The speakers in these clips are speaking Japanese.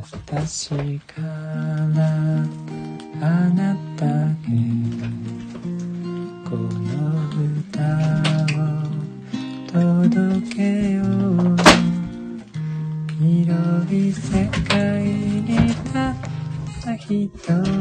私からあなたへこの歌を届けよう。広い世界にたった一人。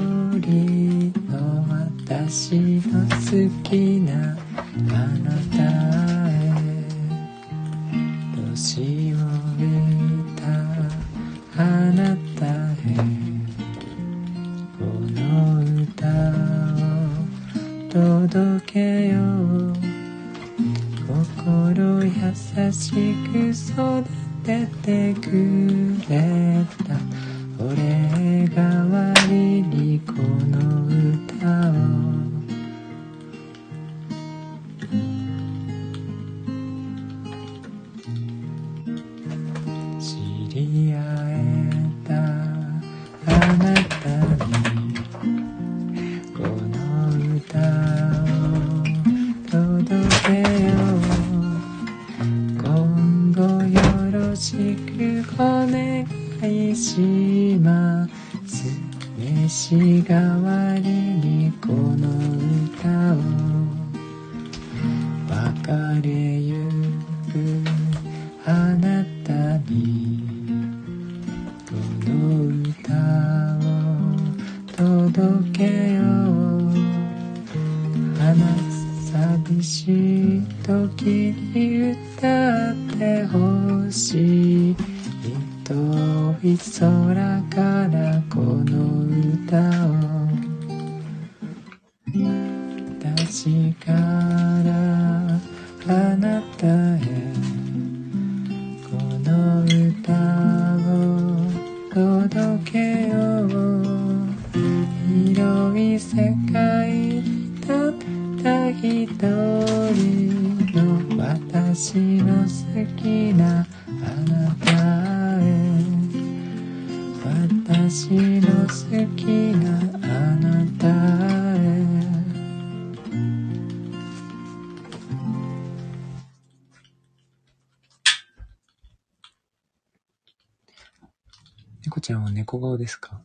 猫顔ですか？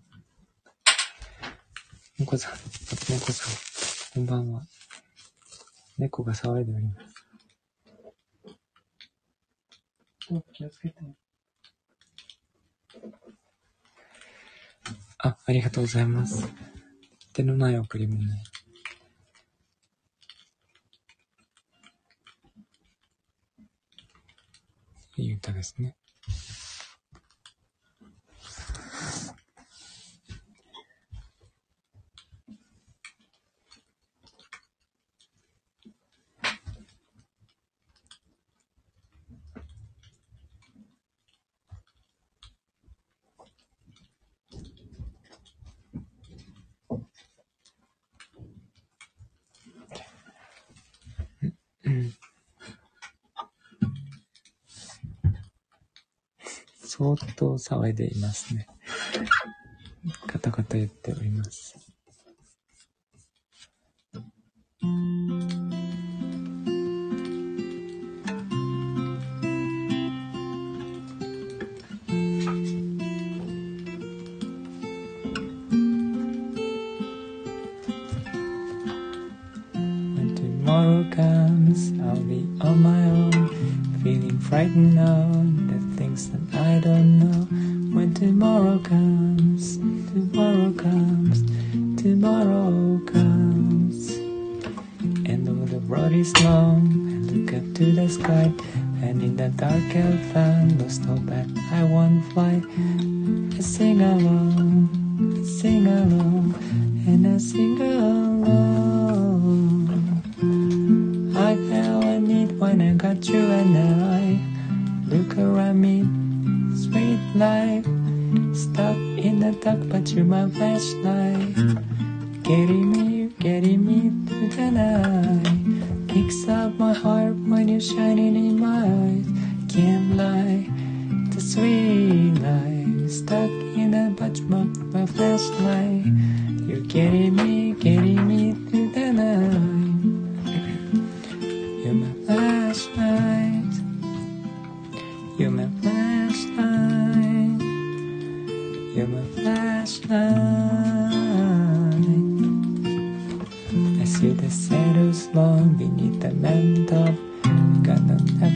猫さん、猫さん、こんばんは。猫が騒いでおります。お、気をつけて。あ、ありがとうございます。手のない贈り物。いい歌ですね。騒いでいますね。カタカタ言っております。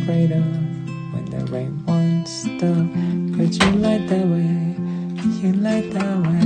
Afraid of when the rain won't stop. But you light the way, you light the way,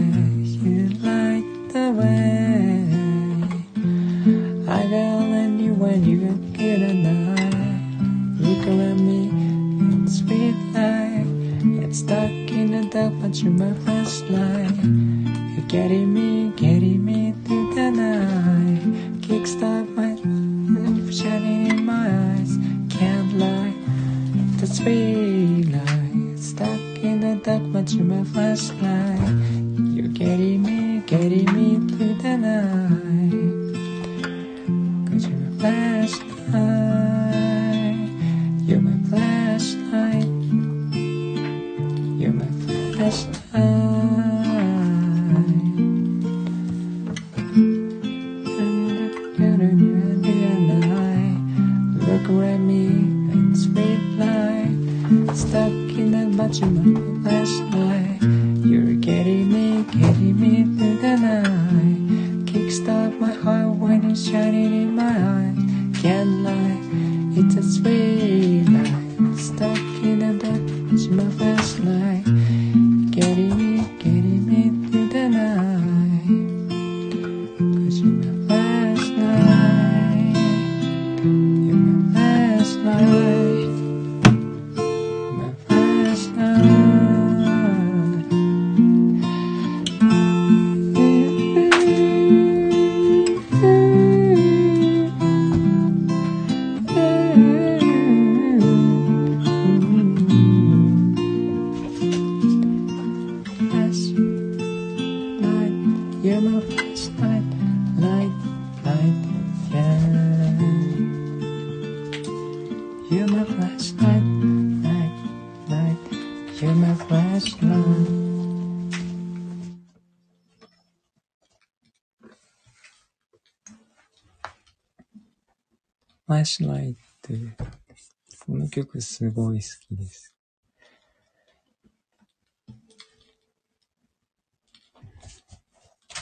の曲すごい好きです。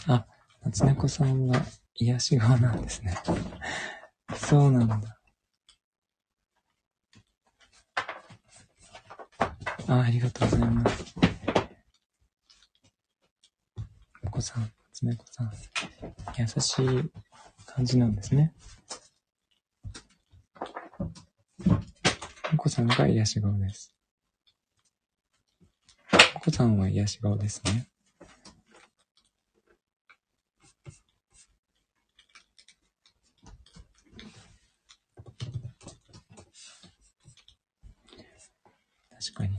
あ、夏猫さんは癒し顔なんですね。そうなんだ。あ、ありがとうございます。お子さん、夏猫さん、優しい感じなんですね。こさんが癒し顔です。お子さんは癒し顔ですね。確かに。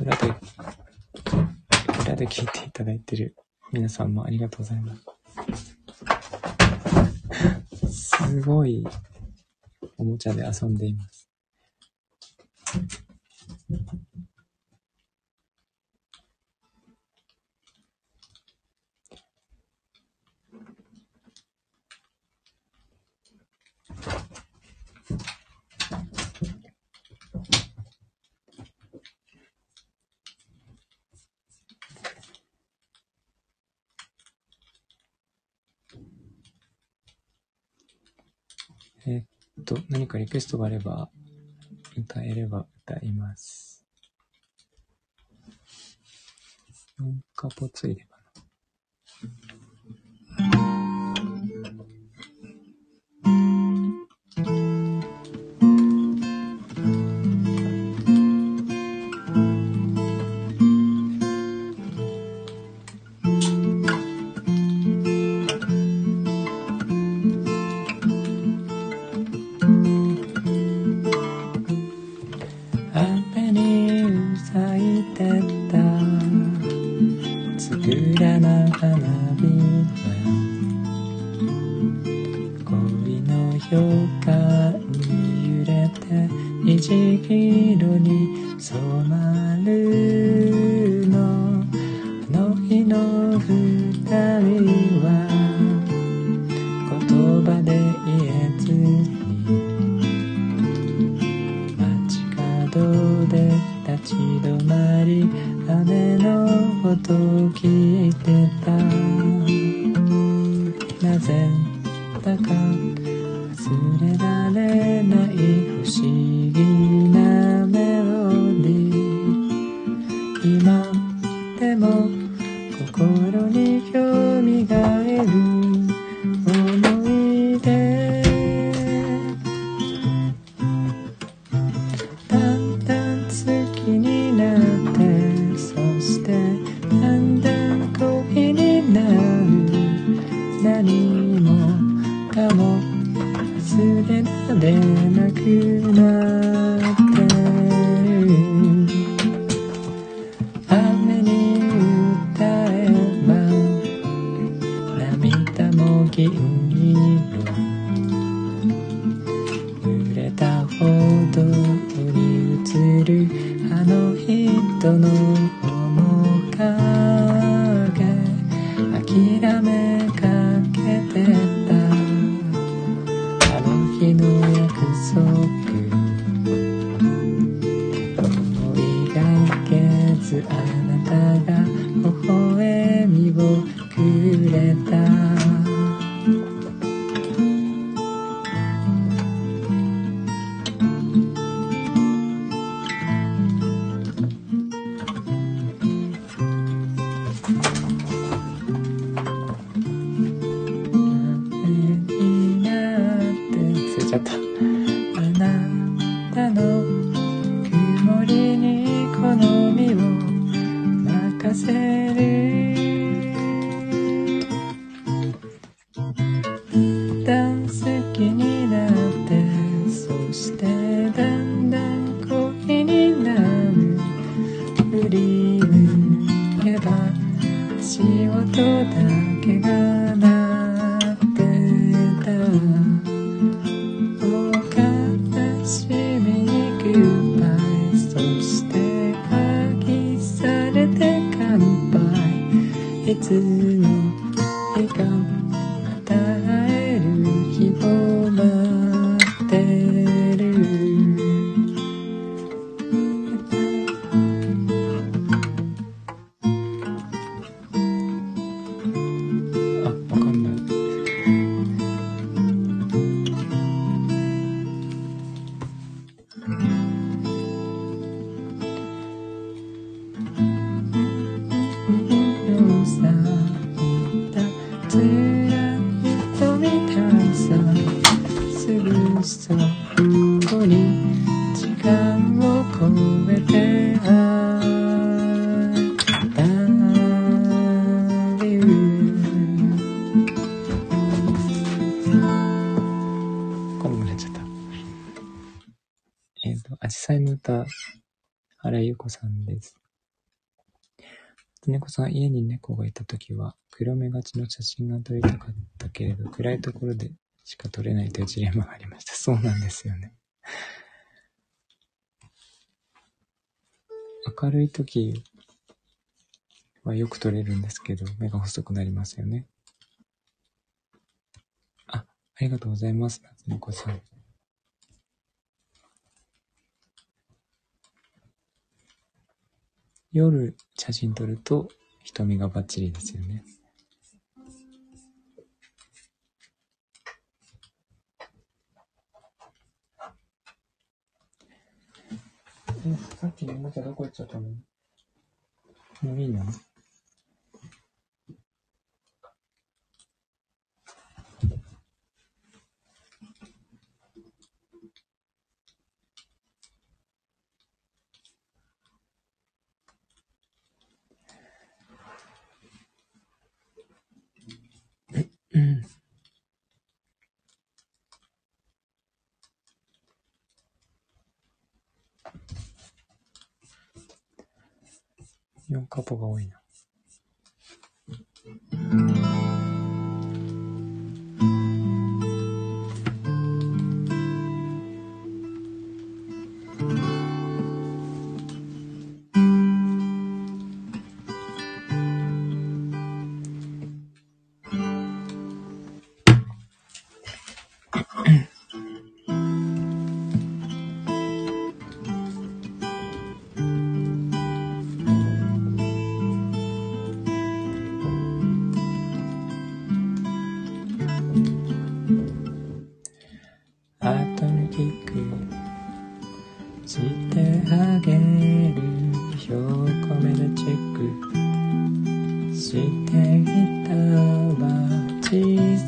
裏で、裏で聞いていただいてる皆さんもありがとうございます。すごいおもちゃで遊んでいます。えーっと、何かリクエストがあれば、歌えれば歌います。4カポついで猫さん、家に猫がいたときは、黒目がちの写真が撮りたかったけれど、暗いところでしか撮れないというジレンマがありました。そうなんですよね。明るいときはよく撮れるんですけど、目が細くなりますよね。あ、ありがとうございます、夏猫さん。夜写真撮ると瞳がバッチリですよね。え、さっきのおもちゃどこ行っちゃったの？もういいの？4カポが多いな。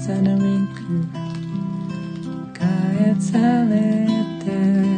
さなウィンク返されて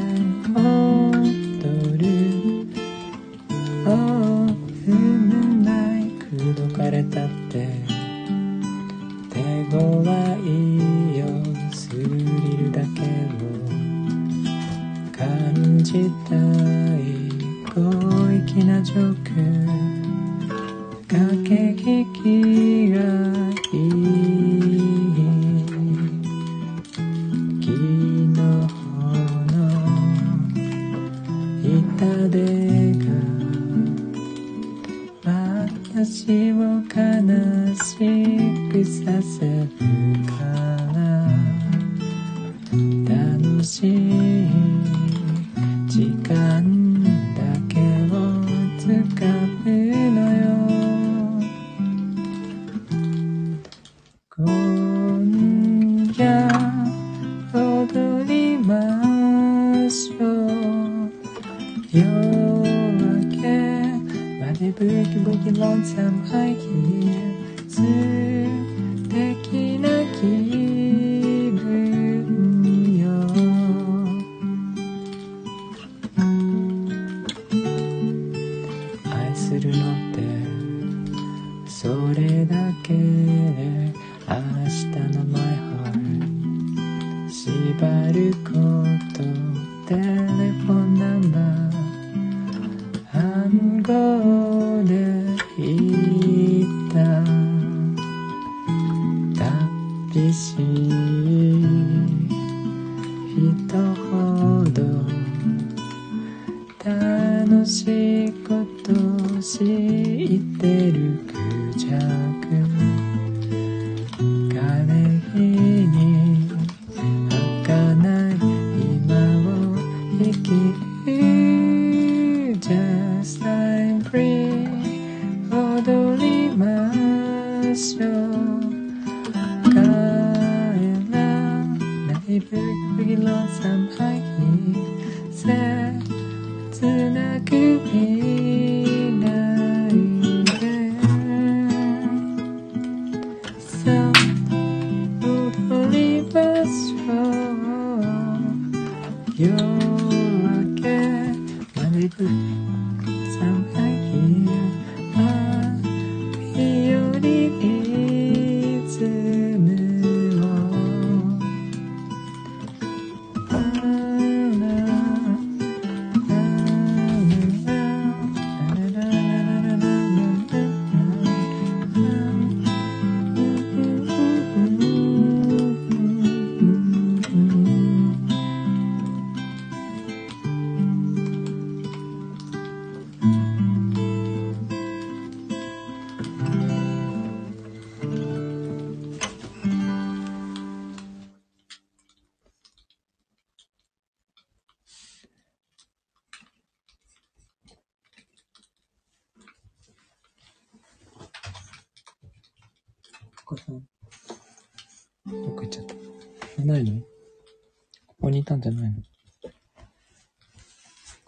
たんじゃないの？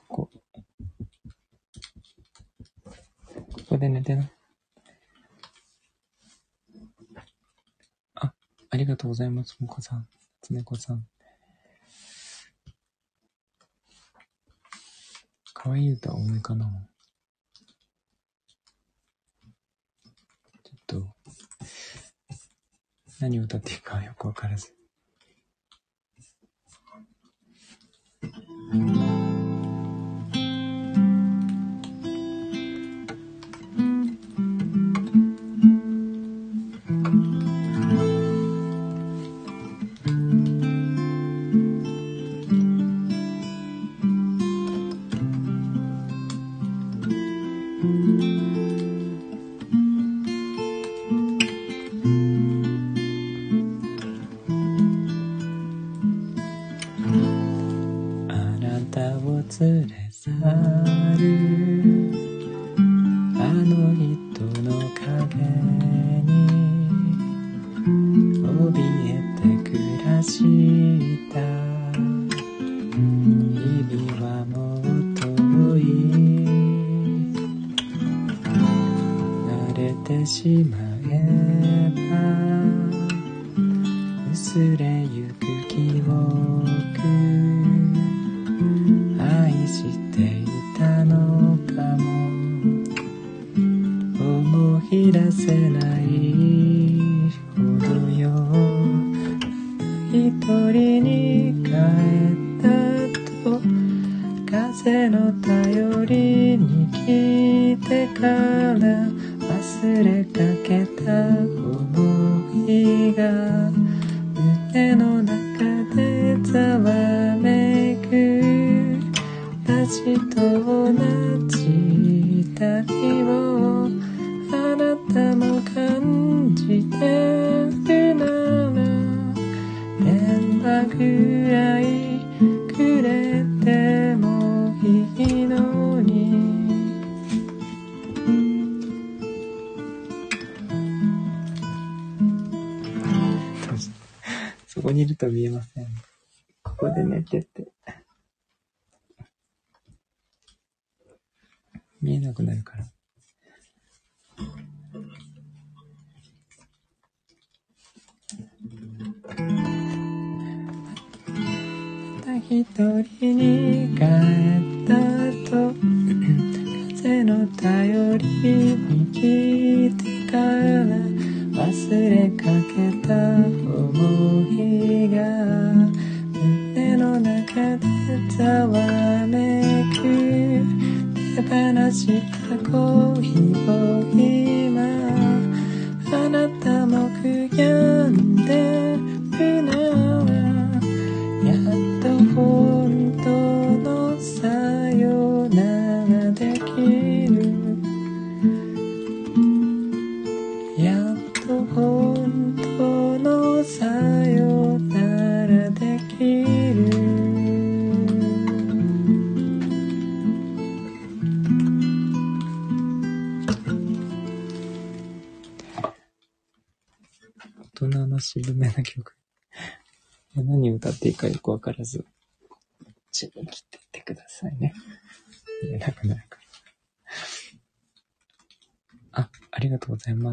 ここ。ここで寝てな。あ、ありがとうございます、もこさん。つねこさん。可愛い歌多めかなちょっと、何歌っていいかよくわからず。い出せないほどよ。一人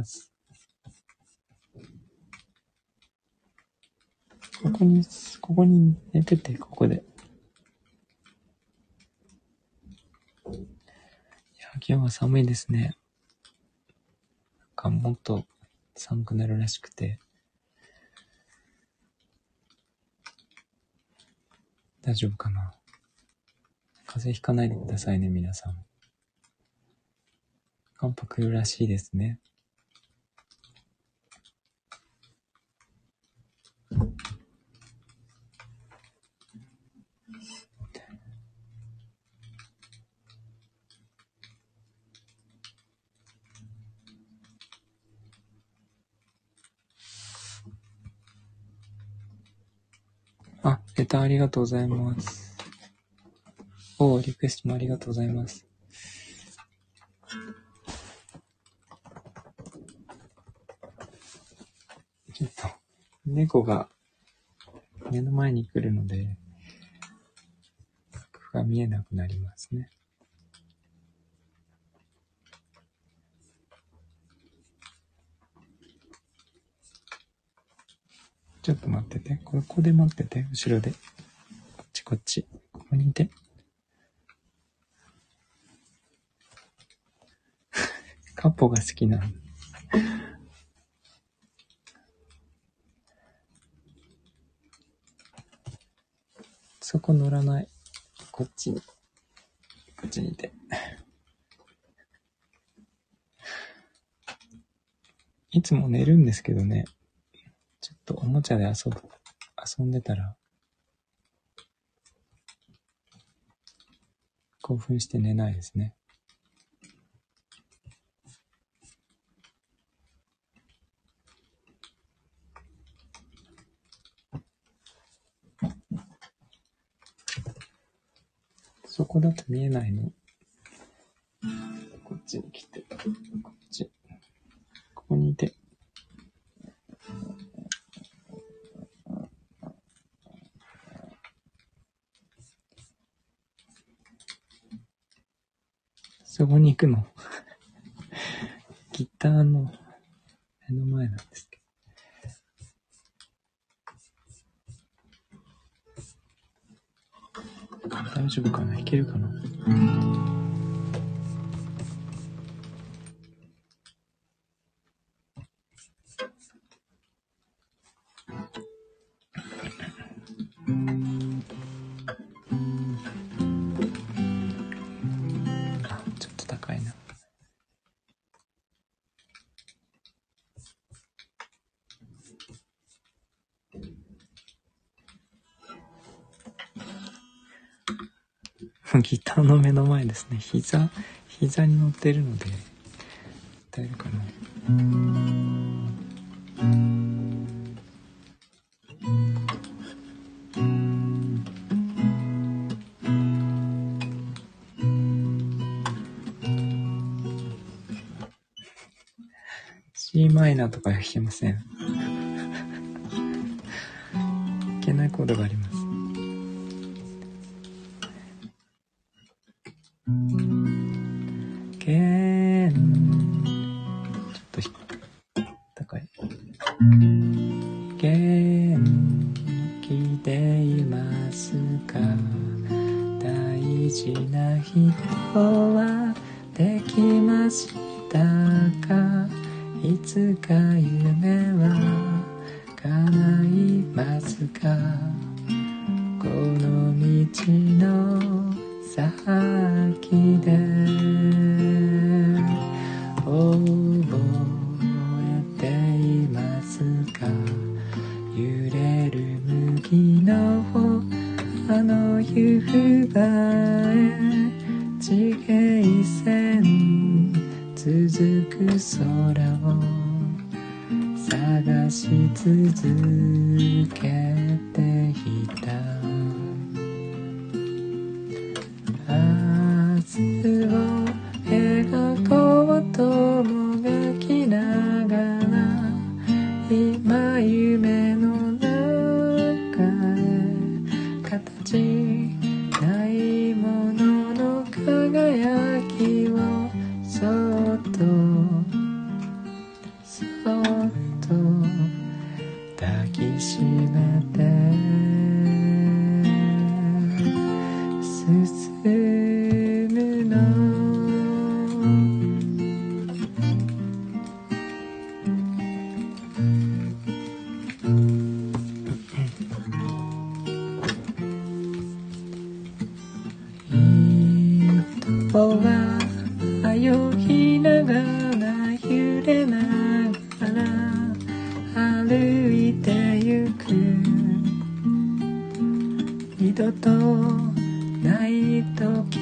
ます。ここに、ここに寝てて、ここで。いや、今日は寒いですね。なんかもっと寒くなるらしくて。大丈夫かな風邪ひかないでくださいね、皆さん。寒波来るらしいですね。あ、レターありがとうございます。おリクエストもありがとうございます。ちょっと、猫が目の前に来るので、が見えなくなりますね。ちょっと待ってて。こ、こで待ってて。後ろで。こっちこっち。ここにいて。カッポが好きな。そこ乗らない。こっちに。こっちにいて。いつも寝るんですけどね。とおもちゃで遊ぶ、遊んでたら、興奮して寝ないですね。そこだと見えないの。こっちに来て、ここにいて。そこに行くの。ギターの目の前なんですけど。大丈夫かないけるかな ギターの目の前ですね。膝、膝に乗ってるので、歌えるかな。C マイナーとか弾けません。弾けないコードがあります。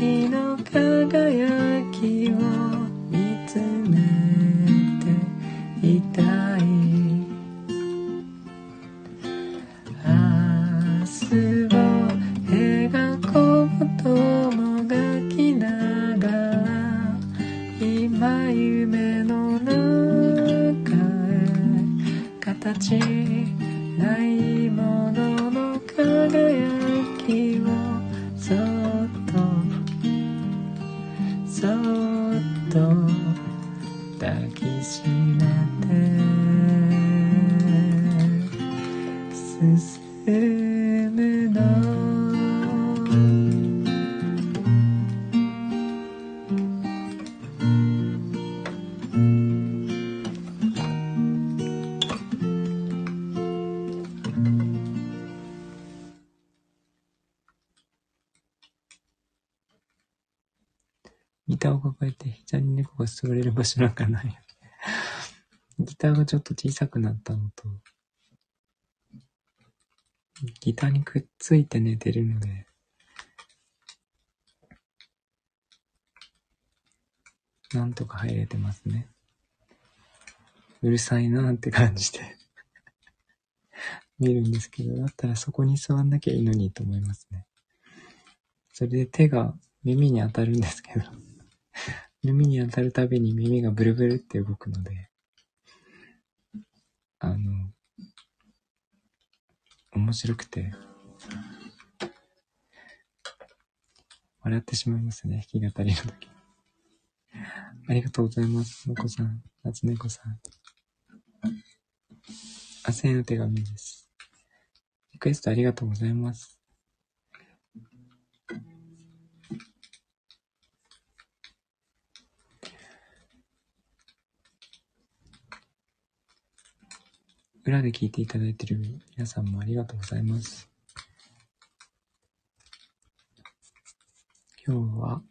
時なんかない。ギターがちょっと小さくなったのと、ギターにくっついて寝てるので、なんとか入れてますね。うるさいなって感じで見るんですけど、だったらそこに座んなきゃいいのにと思いますね。それで手が耳に当たるんですけど、耳に当たるたびに耳がブルブルって動くので、あの、面白くて、笑ってしまいますね、弾き語りの時。ありがとうございます。のこさん、夏猫さん。あせの手紙です。リクエストありがとうございます。裏で聞いていただいている皆さんもありがとうございます。今日は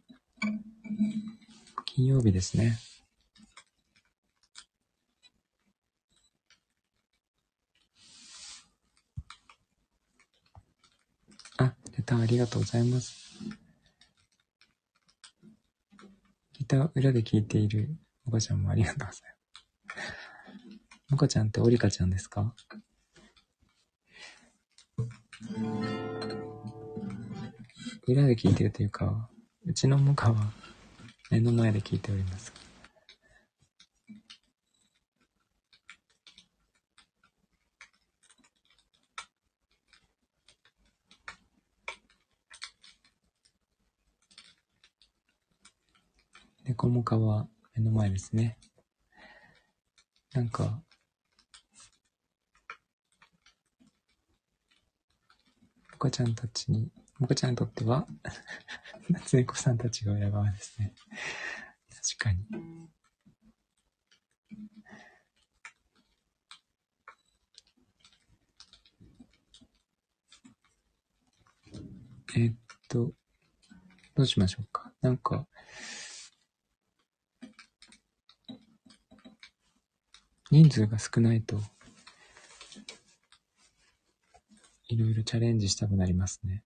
金曜日ですね。あ、レタありがとうございます。ギター裏で聴いているもかちゃんもありがとうございます。もかちゃんってオリカちゃんですか？裏で聞いてるというか、うちのモカは目の前で聞いております。猫モカは目の前ですね。なんか、モカちゃんたちに、モカちゃんにとっては、夏猫さんたちが親側ですね。確かに。えっと、どうしましょうか。なんか、人数が少ないと、いろいろチャレンジしたくなりますね。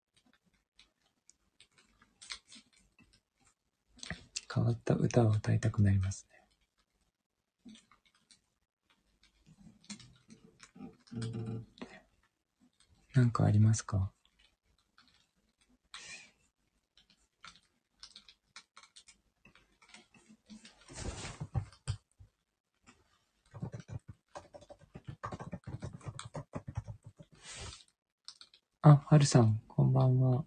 変わった歌を歌いたくなりますね。なんかありますか？あ、はるさん、こんばんは。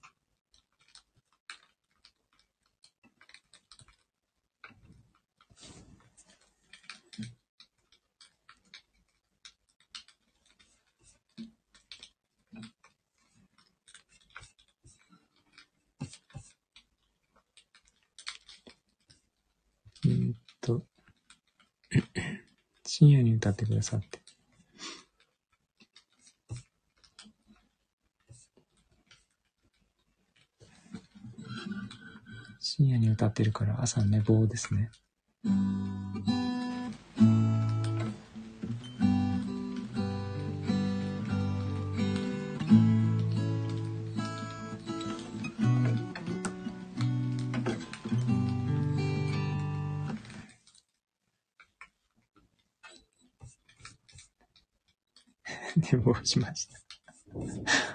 んと、深夜に歌ってくださって。深夜に歌ってるから朝寝坊ですね。寝坊しました。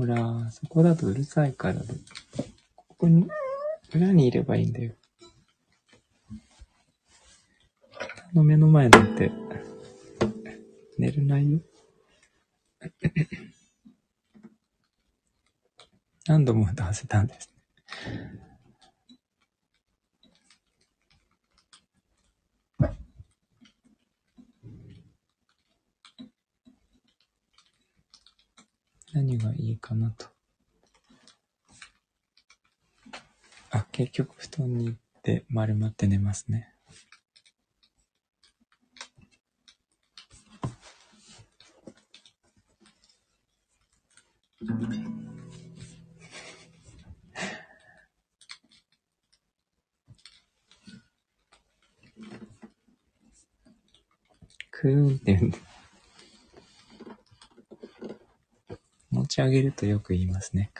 ほら、そこだとうるさいからで。ここに、裏にいればいいんだよ。の目の前なんて、寝れないよ。何度も歌わせたんですね。何がいいかなと。あ、結局布団に行って丸まって寝ますね。クーンって言うんだ。持ち上げるとよく言いますね、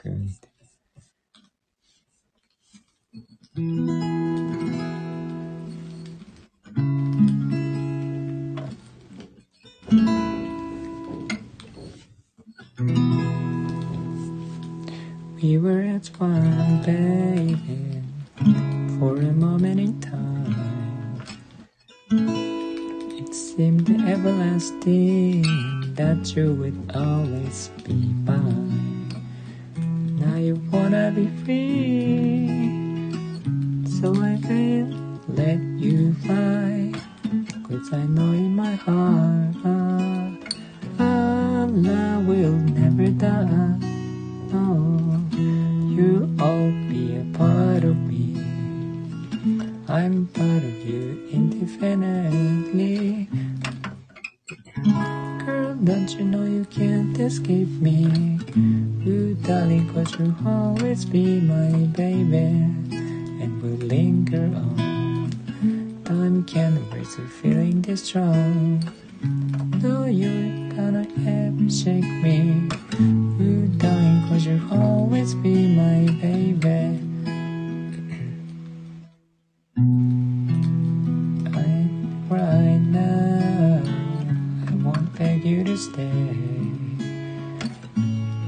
stay.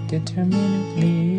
Determinedly,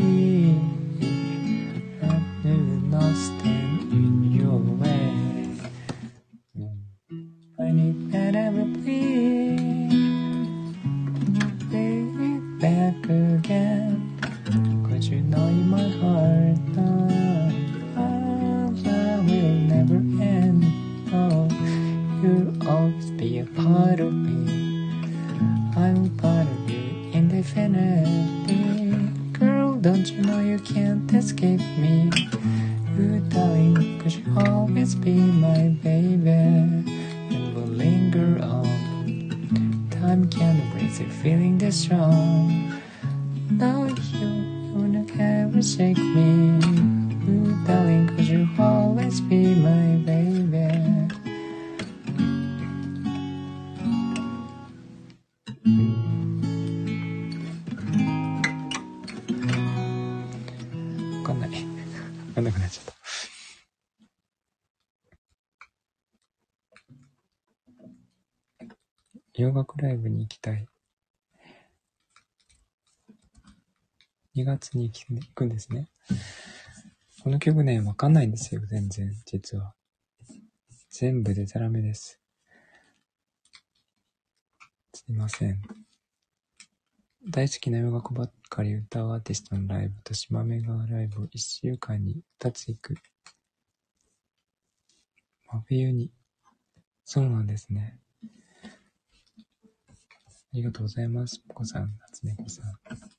月に行くんですね。この曲ね、わかんないんですよ、全然、実は。全部でたらめです。すいません。大好きな洋楽ばっかり歌うアーティストのライブと島目川ライブを1週間に2つ行く。真冬に。そうなんですね。ありがとうございます。ポコさん、夏猫さん。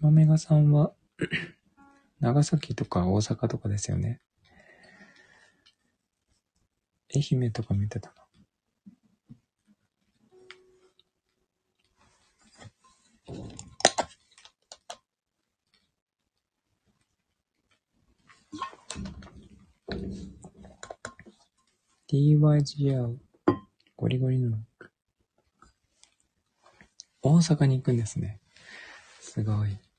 島目がさんは、長崎とか大阪とかですよね。愛媛とか見てたな。DYGR ゴリゴリの大阪に行くんですね。すごい。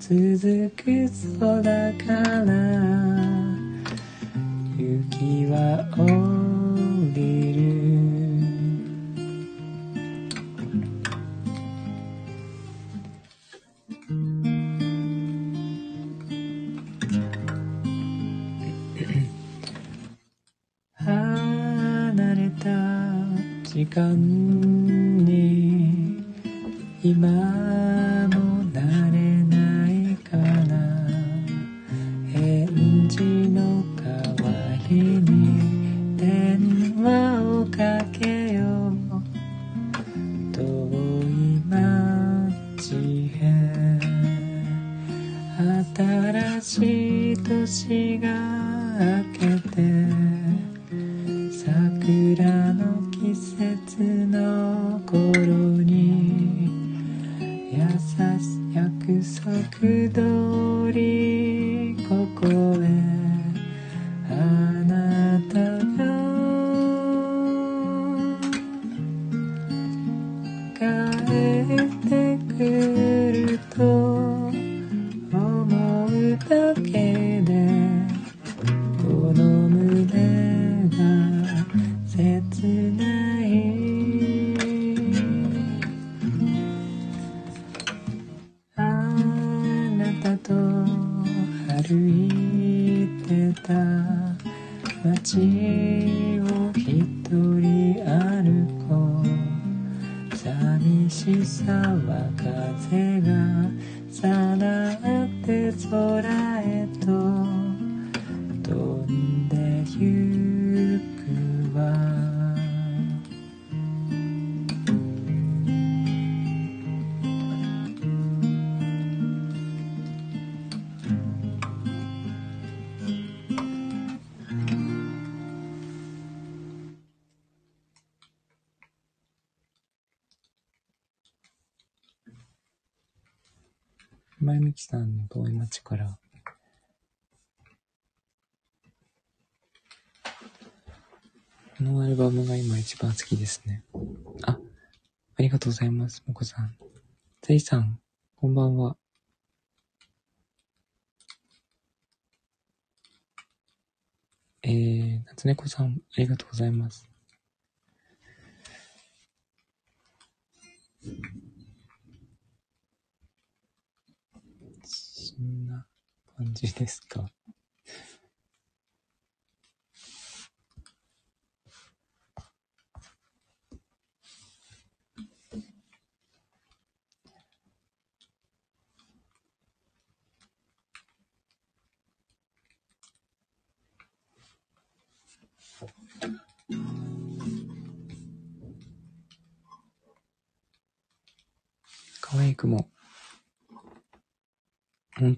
続くそうだから。雪は落ちですね。あ、ありがとうございます、もこさん。ゼいさん、こんばんは。えー、夏猫さん、ありがとうございます。そんな感じですか。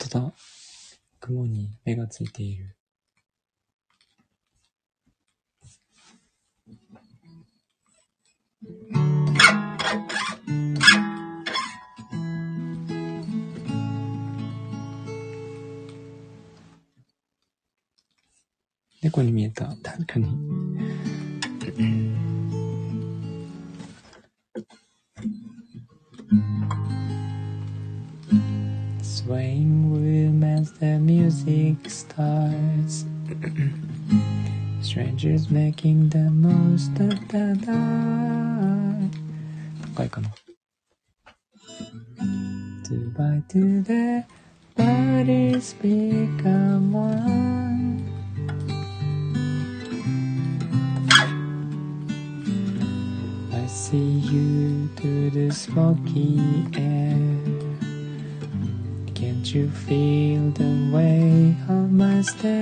とだ。雲に目がついている。猫に見えた。確かに。the music starts. Strangers making the most of the dark. 高いかな by to the bodies become one. I See you through the smoky air you feel the way of my step?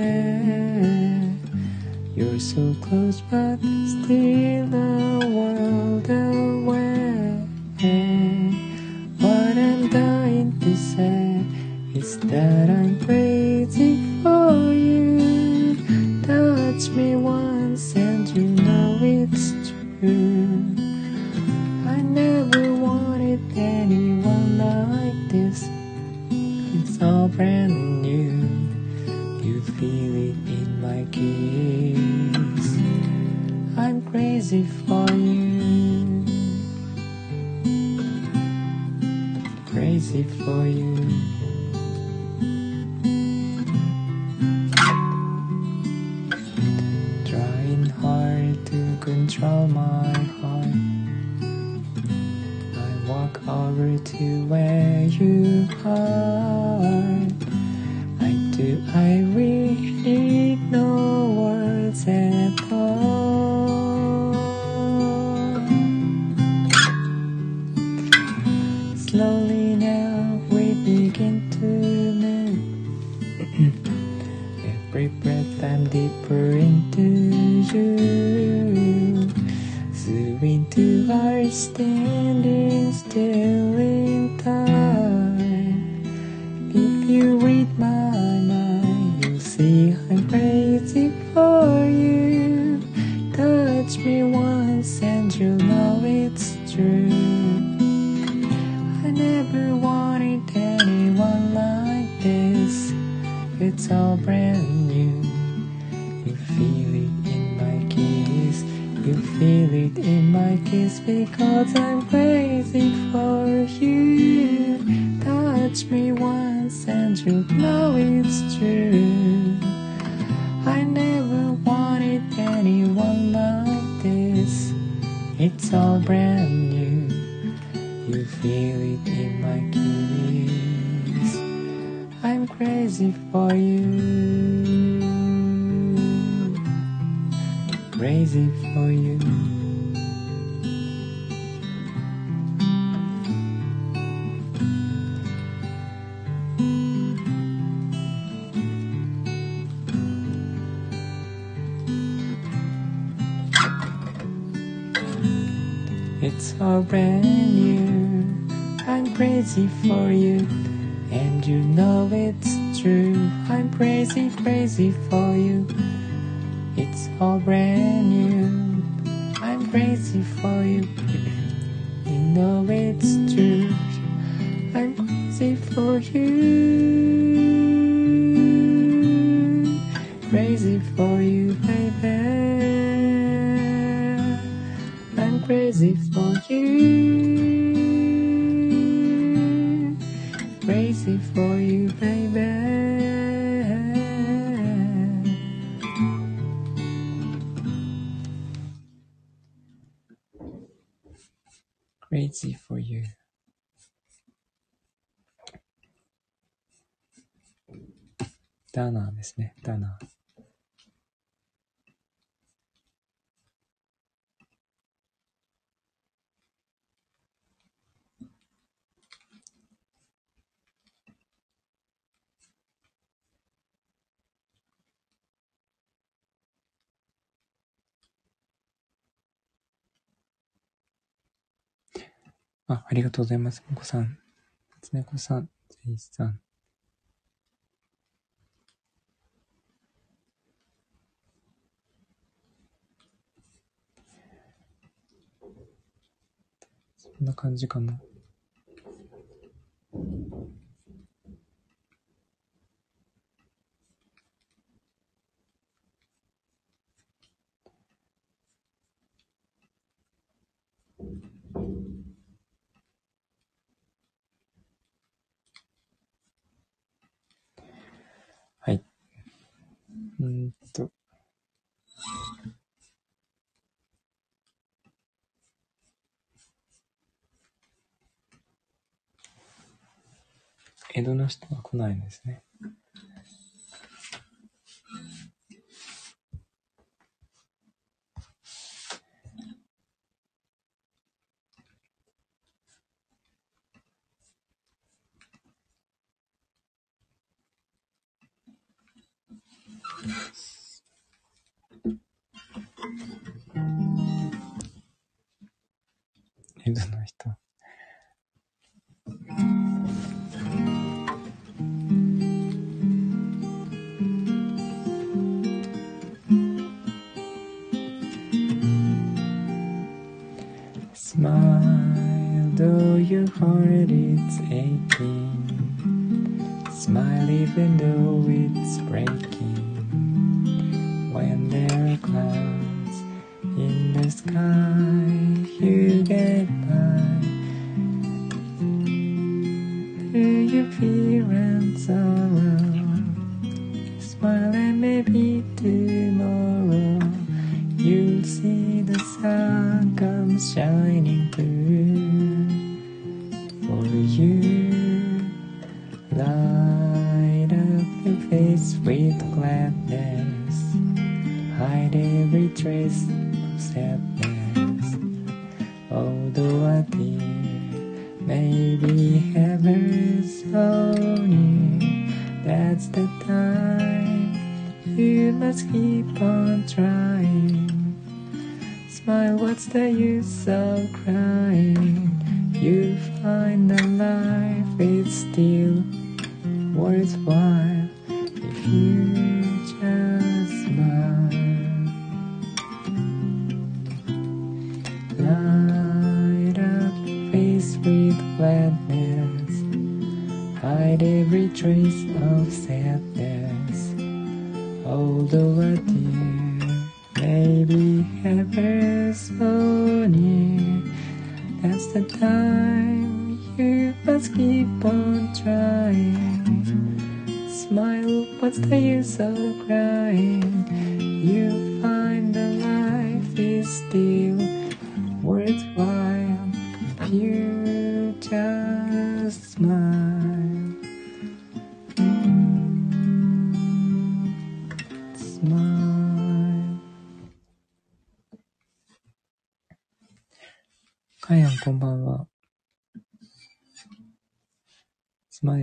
over to where you are. Like, do I really? ダナーですね。ダーナー。あ、ありがとうございます。猫さん。つねこさん。ぜいさん。んな感じかな。はい。うんと。江戸の人は来ないんですね。江戸の人。Smile, though your heart is aching. Smile even though it's breaking. When there are clouds in the sky, you get by. Through your fear and sorrow, smile and maybe tomorrow you'll see the sun shining through for you. Light up your face with gladness, hide every trace of sadness. Although a tear may be ever so near, that's the time you must keep on trying. Smile, what's the use of crying? You find that life is still worthwhile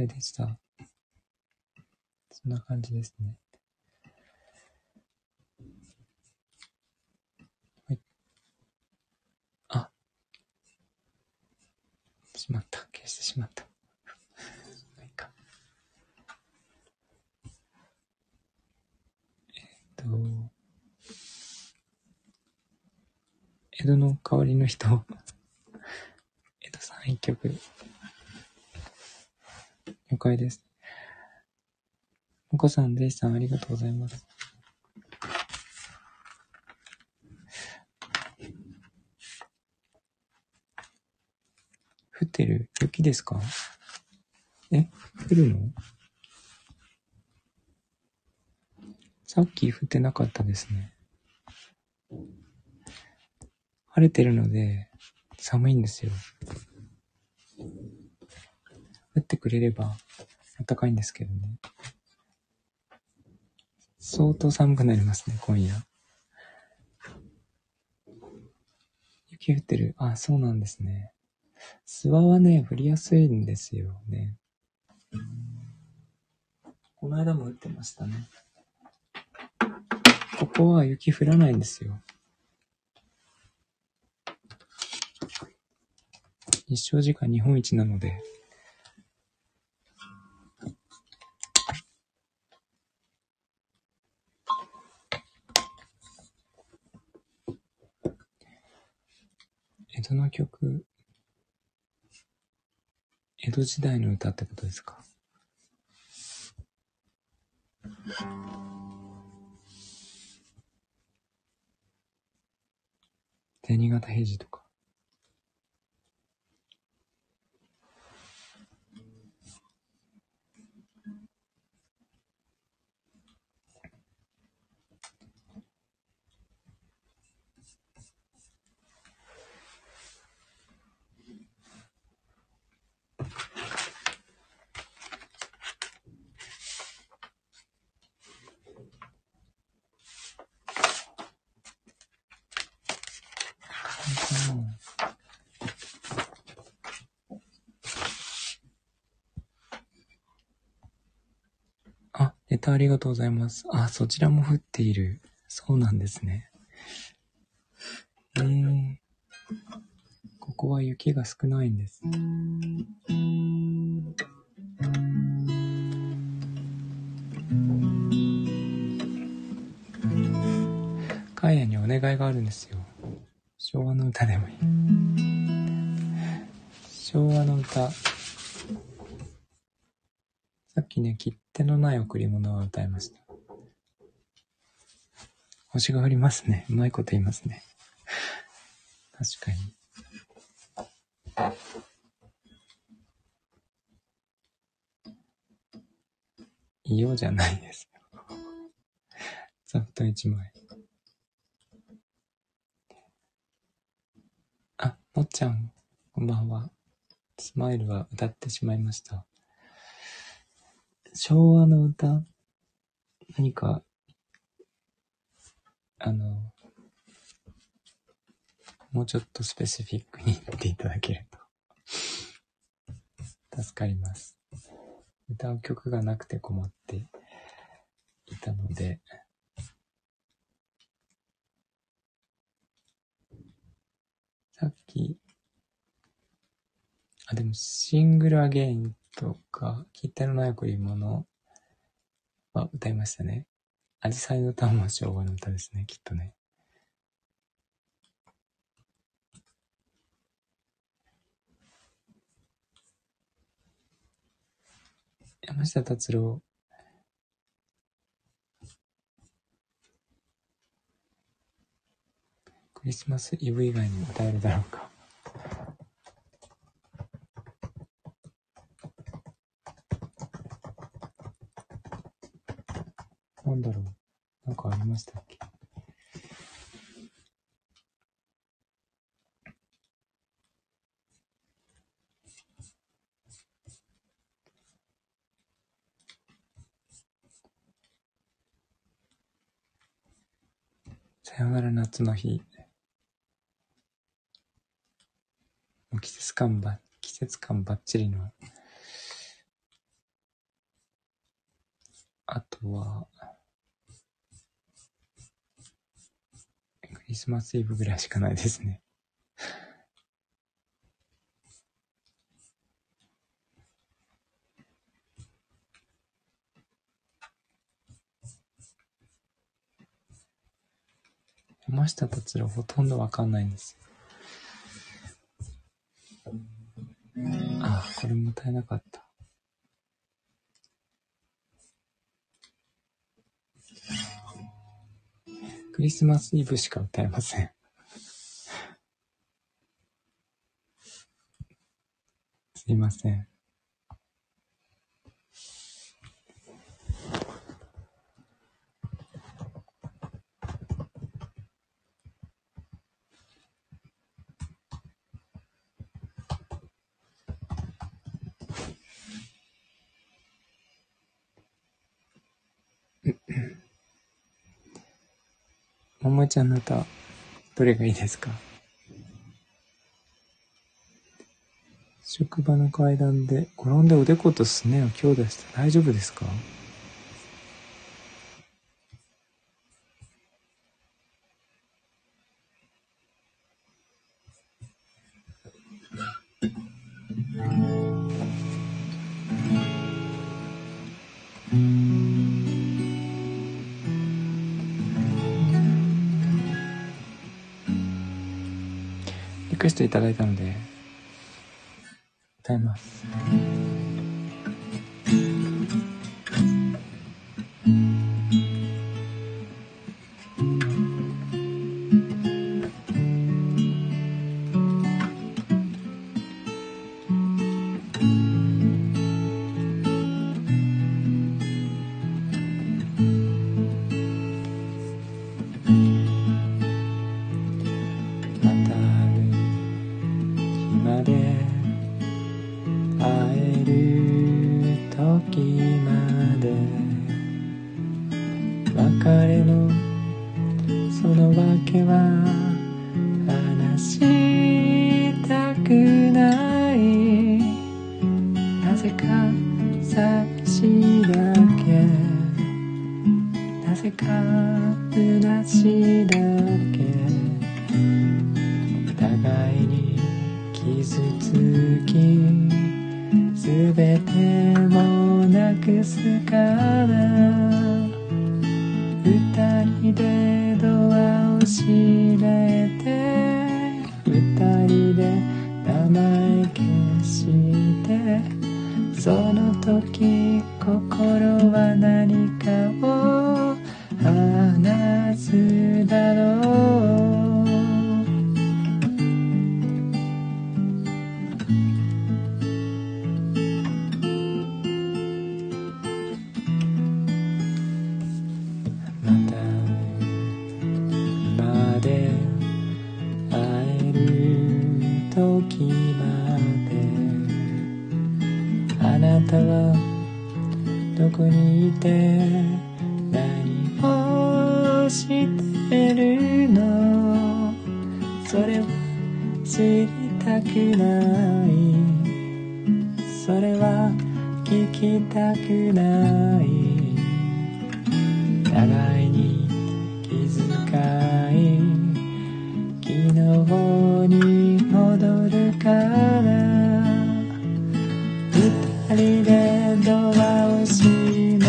でした。そんな感じですね。はい。あ。しまった。消してしまった。まいか。えっと、江戸の代わりの人。江戸さん一曲。了解です。お子さん、デイさん、ありがとうございます。降ってる雪ですか？え降るの？さっき降ってなかったですね。晴れてるので、寒いんですよ。降ってくれれば暖かいんですけどね。相当寒くなりますね、今夜。雪降ってる。あ、そうなんですね。諏訪はね、降りやすいんですよね。この間も降ってましたね。ここは雪降らないんですよ。日照時間日本一なので。江戸の曲、江戸時代の歌ってことですか？銭形平次とか。ネタありがとうございます。あ、そちらも降っている。そうなんですね。えー、ここは雪が少ないんです。カイヤにお願いがあるんですよ。昭和の歌でもいい。昭和の歌。さっきね、切手のない贈り物を歌いました。星が降りますね。うまいこと言いますね。確かに。いようじゃないですよ。ざっと一枚。あ、もっちゃん、こんばんは。スマイルは歌ってしまいました。昭和の歌？何か、あの、もうちょっとスペシフィックに言っていただけると。助かります。歌う曲がなくて困っていたので、さっき、あ、でもシングルアゲインとか、切手のない贈り物は歌いましたね。アジサイの歌も昭和の歌ですね、きっとね。山下達郎。クリスマスイブ以外にも歌えるだろうか。なんだろう。なんかありましたっけ？さよなら夏の日。季節感ば、季節感ばっちりの。あとは、リスマスイブぐらいしかないですね。山下達郎ほとんどわかんないんですよ。あ、これも歌えなかった。クリスマスイブしか歌えません。すいません。ももちゃんの歌、どれがいいですか？職場の階段で転んでおでことすねを強打して大丈夫ですか？ストいただいたので、二人でドア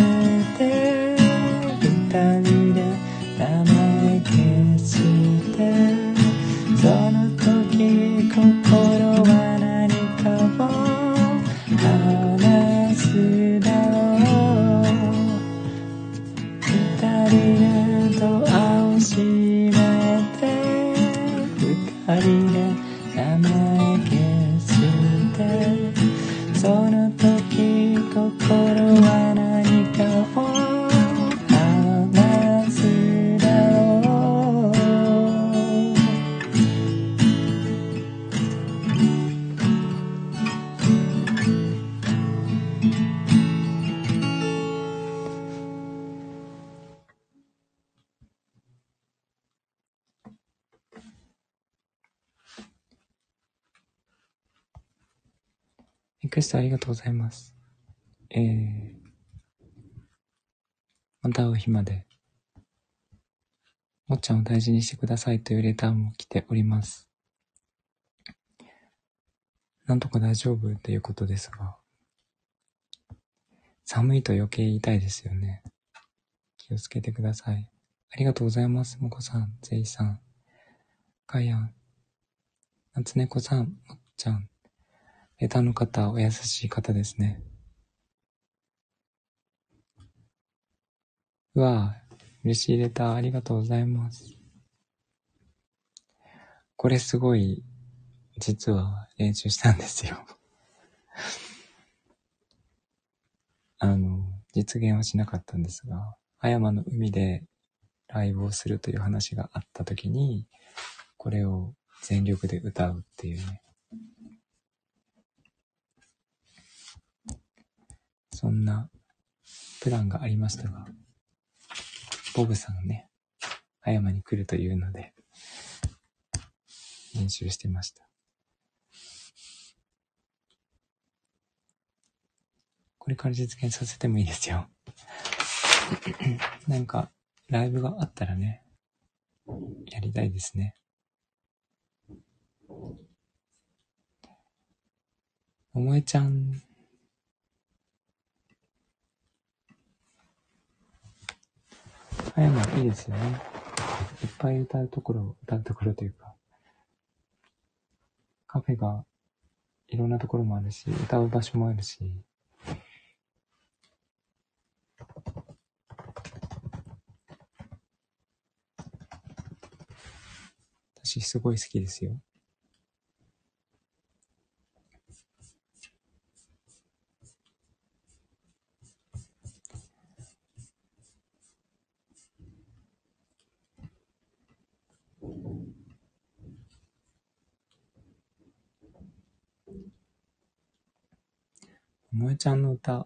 スありがとうございます。えー、また会う日まで、もっちゃんを大事にしてくださいというレターも来ております。なんとか大丈夫っていうことですが、寒いと余計痛いですよね。気をつけてください。ありがとうございます。もこさん、ぜいさん、かやん、なつねこさん、もっちゃん、レタの方、お優しい方ですね。うわぁ、嬉しいレターありがとうございます。これすごい、実は練習したんですよ。あの、実現はしなかったんですが、葉山の海でライブをするという話があった時に、これを全力で歌うっていうね。そんなプランがありましたが、ボブさんね、葉山に来るというので、練習してました。これから実現させてもいいですよ。なんか、ライブがあったらね、やりたいですね。おもえちゃん、葉山いいですよね。いっぱい歌うところ、歌うところというか、カフェがいろんなところもあるし、歌う場所もあるし、私すごい好きですよ。ちゃんの歌。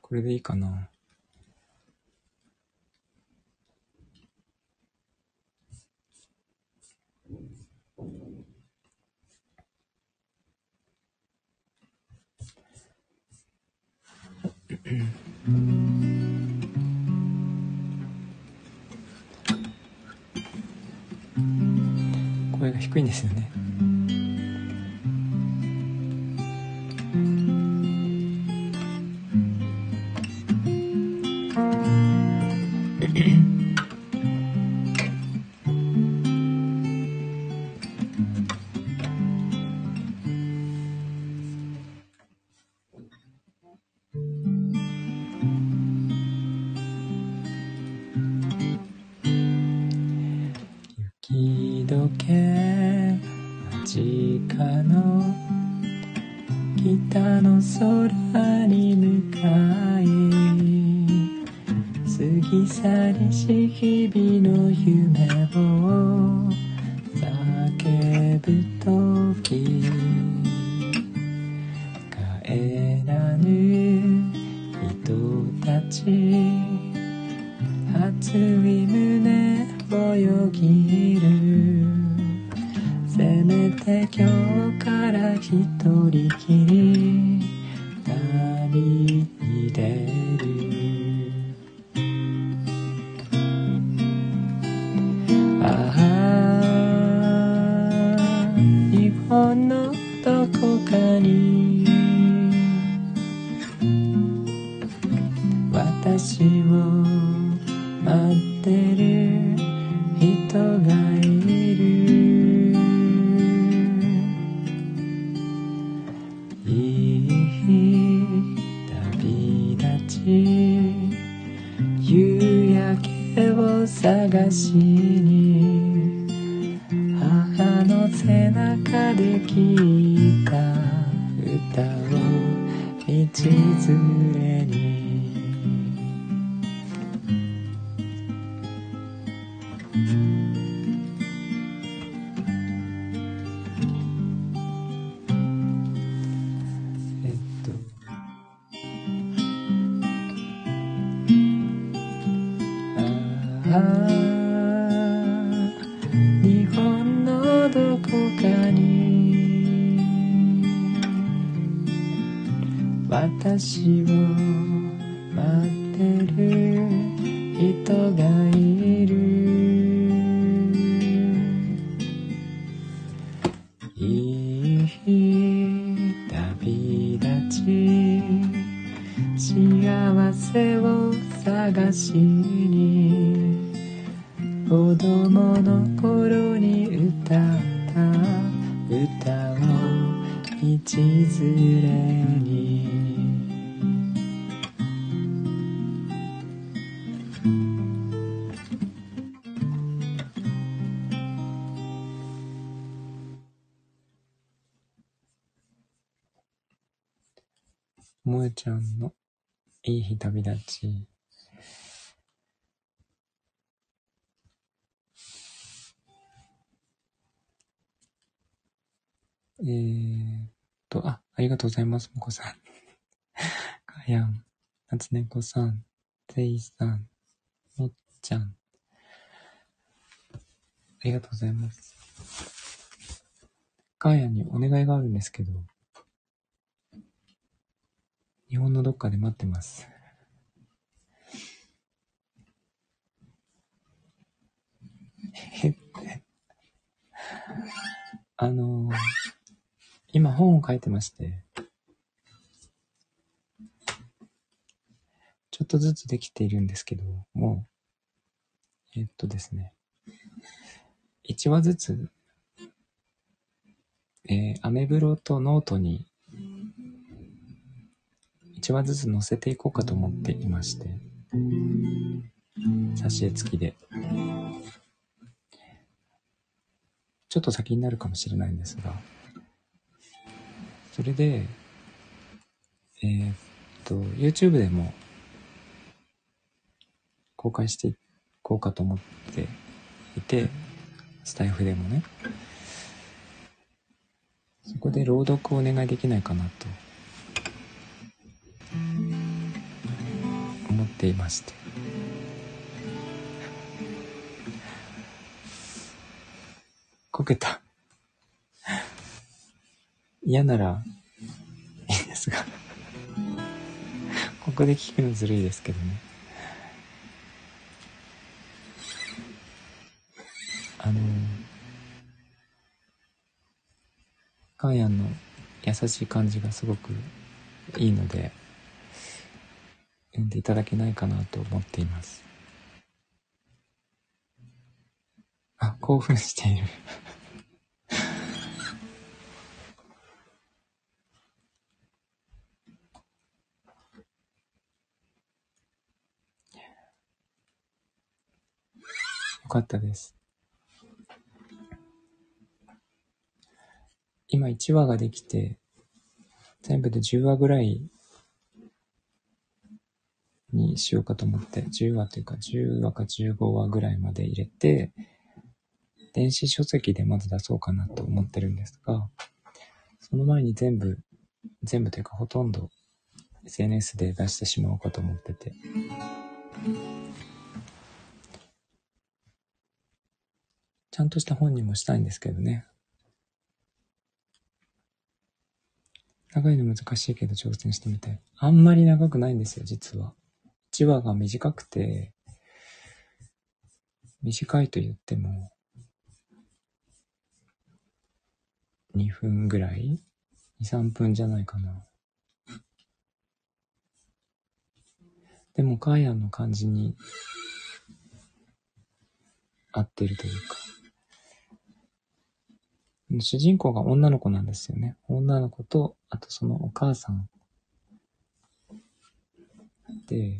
これでいいかな。声が低いんですよね see. あ、りがとうございます、もこさん。かやん、なつねこさん、ぜいさん、もっちゃん。ありがとうございます。かやんにお願いがあるんですけど、日本のどっかで待ってます。えって。あのー今本を書いてまして、ちょっとずつできているんですけど、もう、えっとですね、1話ずつ、えーアメブロとノートに1話ずつ載せていこうかと思っていまして、挿絵付きで。ちょっと先になるかもしれないんですが、それで、えーっと、YouTube でも公開していこうかと思っていて、スタイフでもね、そこで朗読をお願いできないかなと思っていまして。こけた。嫌ならいいですが、ここで聞くのずるいですけどね。あの、カーヤンの優しい感じがすごくいいので、読んでいただけないかなと思っています。あ、興奮しているかったです。今1話ができて、全部で10話ぐらいにしようかと思って、10話というか10話か15話ぐらいまで入れて、電子書籍でまず出そうかなと思ってるんですが、その前に全部、全部というかほとんど SNS で出してしまおうかと思ってて。ちゃんとした本にもしたいんですけどね。長いの難しいけど挑戦してみたい。あんまり長くないんですよ、実は。1話が短くて、短いと言っても、2分ぐらい ?2、3分じゃないかな。でも、カーヤンの感じに合ってるというか。主人公が女の子なんですよね。女の子と、あとそのお母さんで、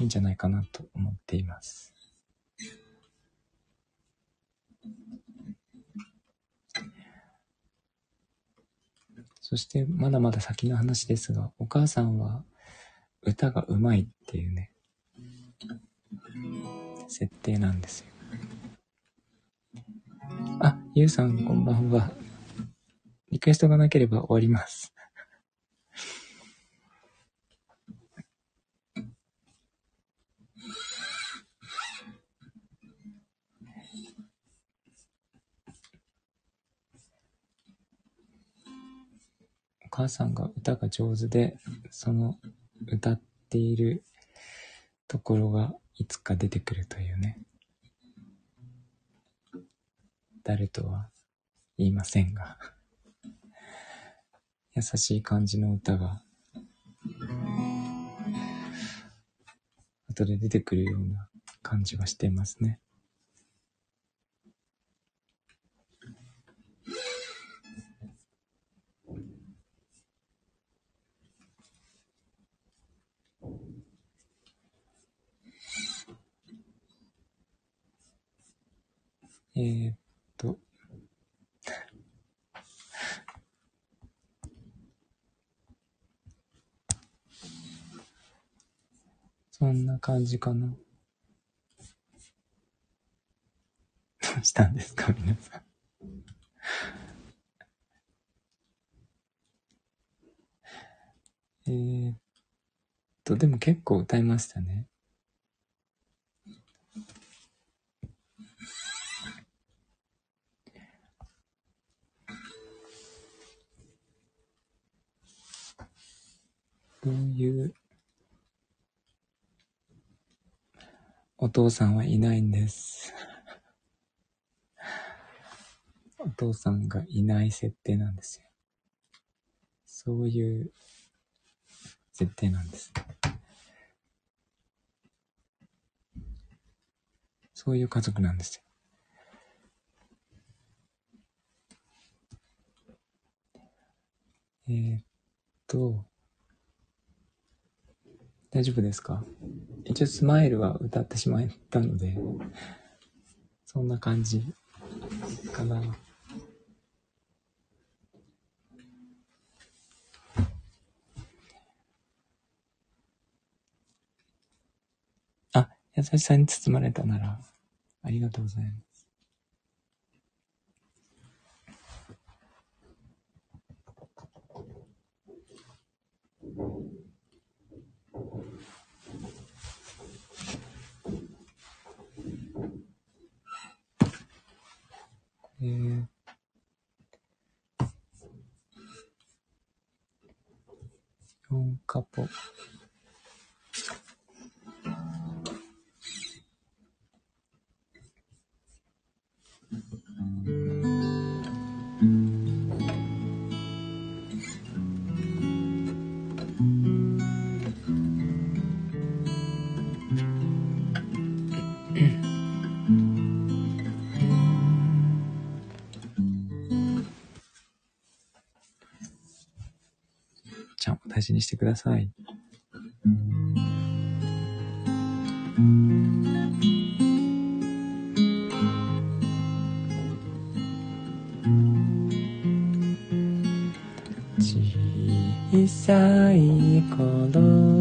いいんじゃないかなと思っています。そしてまだまだ先の話ですが、お母さんは歌がうまいっていうね、設定なんですよ。ゆうさんこんばんは。リクエストがなければ終わります。お母さんが歌が上手で、その歌っているところがいつか出てくるというね。誰とは言いませんが 優しい感じの歌が、後で出てくるような感じがしてますね。えー、っと、そんな感じかな。どうしたんですか、皆さん。えー、っと、でも結構歌いましたね。どういうお父さんはいないんです。お父さんがいない設定なんですよ。そういう設定なんです。そういう家族なんですよ。えー、っと、大丈夫ですか？一応スマイルは歌ってしまったので、そんな感じかな。あ、優しさに包まれたなら、ありがとうございます。え、4カポ。大事にしてください。小さい頃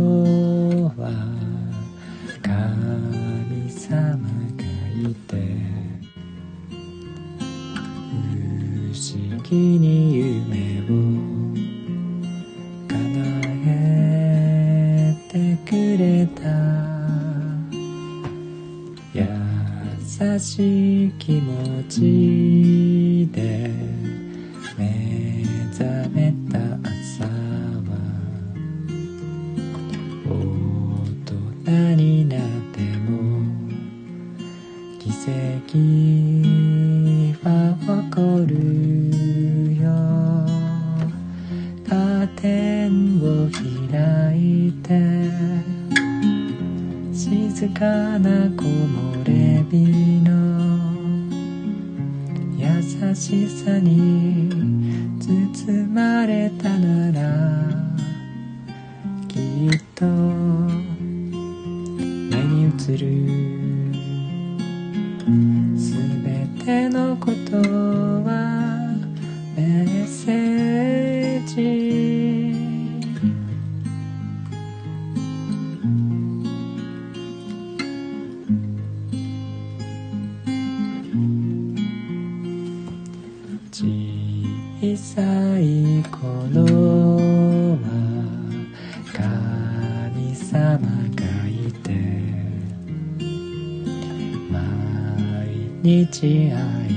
さい頃は神様がいて毎日会い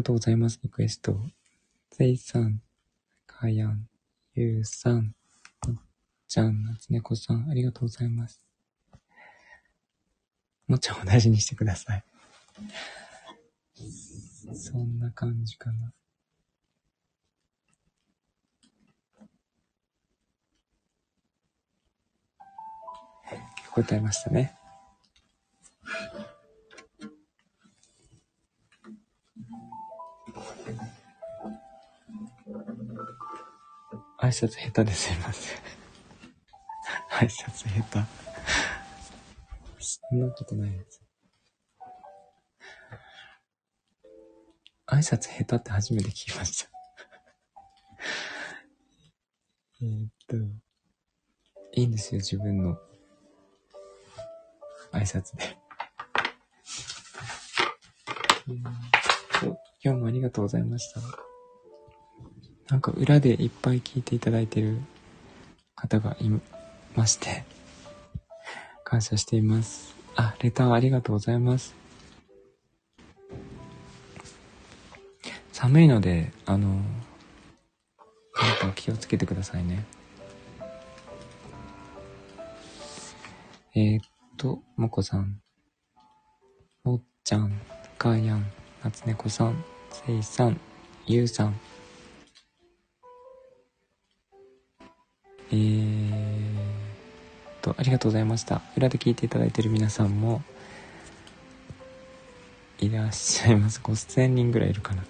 がとうございます。リクエスト。ゼイさん、かやん、ゆうさん、ちゃん、なつさん、ありがとうございます。もっちゃん大事にしてください。そんな感じかな。答えましたね。挨拶下手ですいません。挨拶下手。そんなことないです。挨拶下手って初めて聞きました。えっと、いいんですよ、自分の挨拶で。今日もありがとうございました。なんか裏でいっぱい聞いていただいてる方がいまして、感謝しています。あ、レターありがとうございます。寒いので、あの、なんか気をつけてくださいね。えー、っと、もこさん、もっちゃん、かーやん、なつねこさん、せいさん、ゆうさん、えーと、ありがとうございました。裏で聞いていただいている皆さんも、いらっしゃいます。5000人ぐらいいるかな。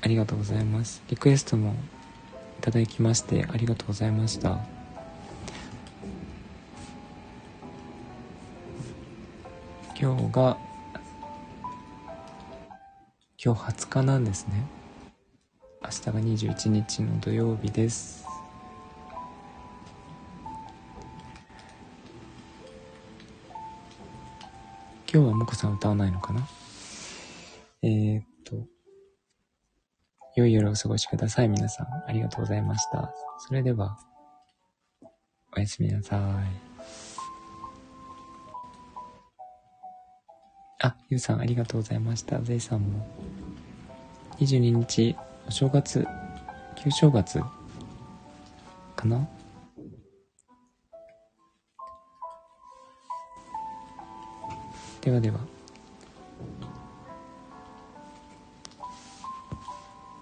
ありがとうございます。リクエストもいただきまして、ありがとうございました。今日が今日20日なんですね明日が21日の土曜日です今日はもこさん歌わないのかな？えー、っと良い夜をお過ごしください。皆さんありがとうございました。それではおやすみなさい。あ、ゆうさんありがとうございました。ぜいさんも。22日、お正月、旧正月かな？ではでは。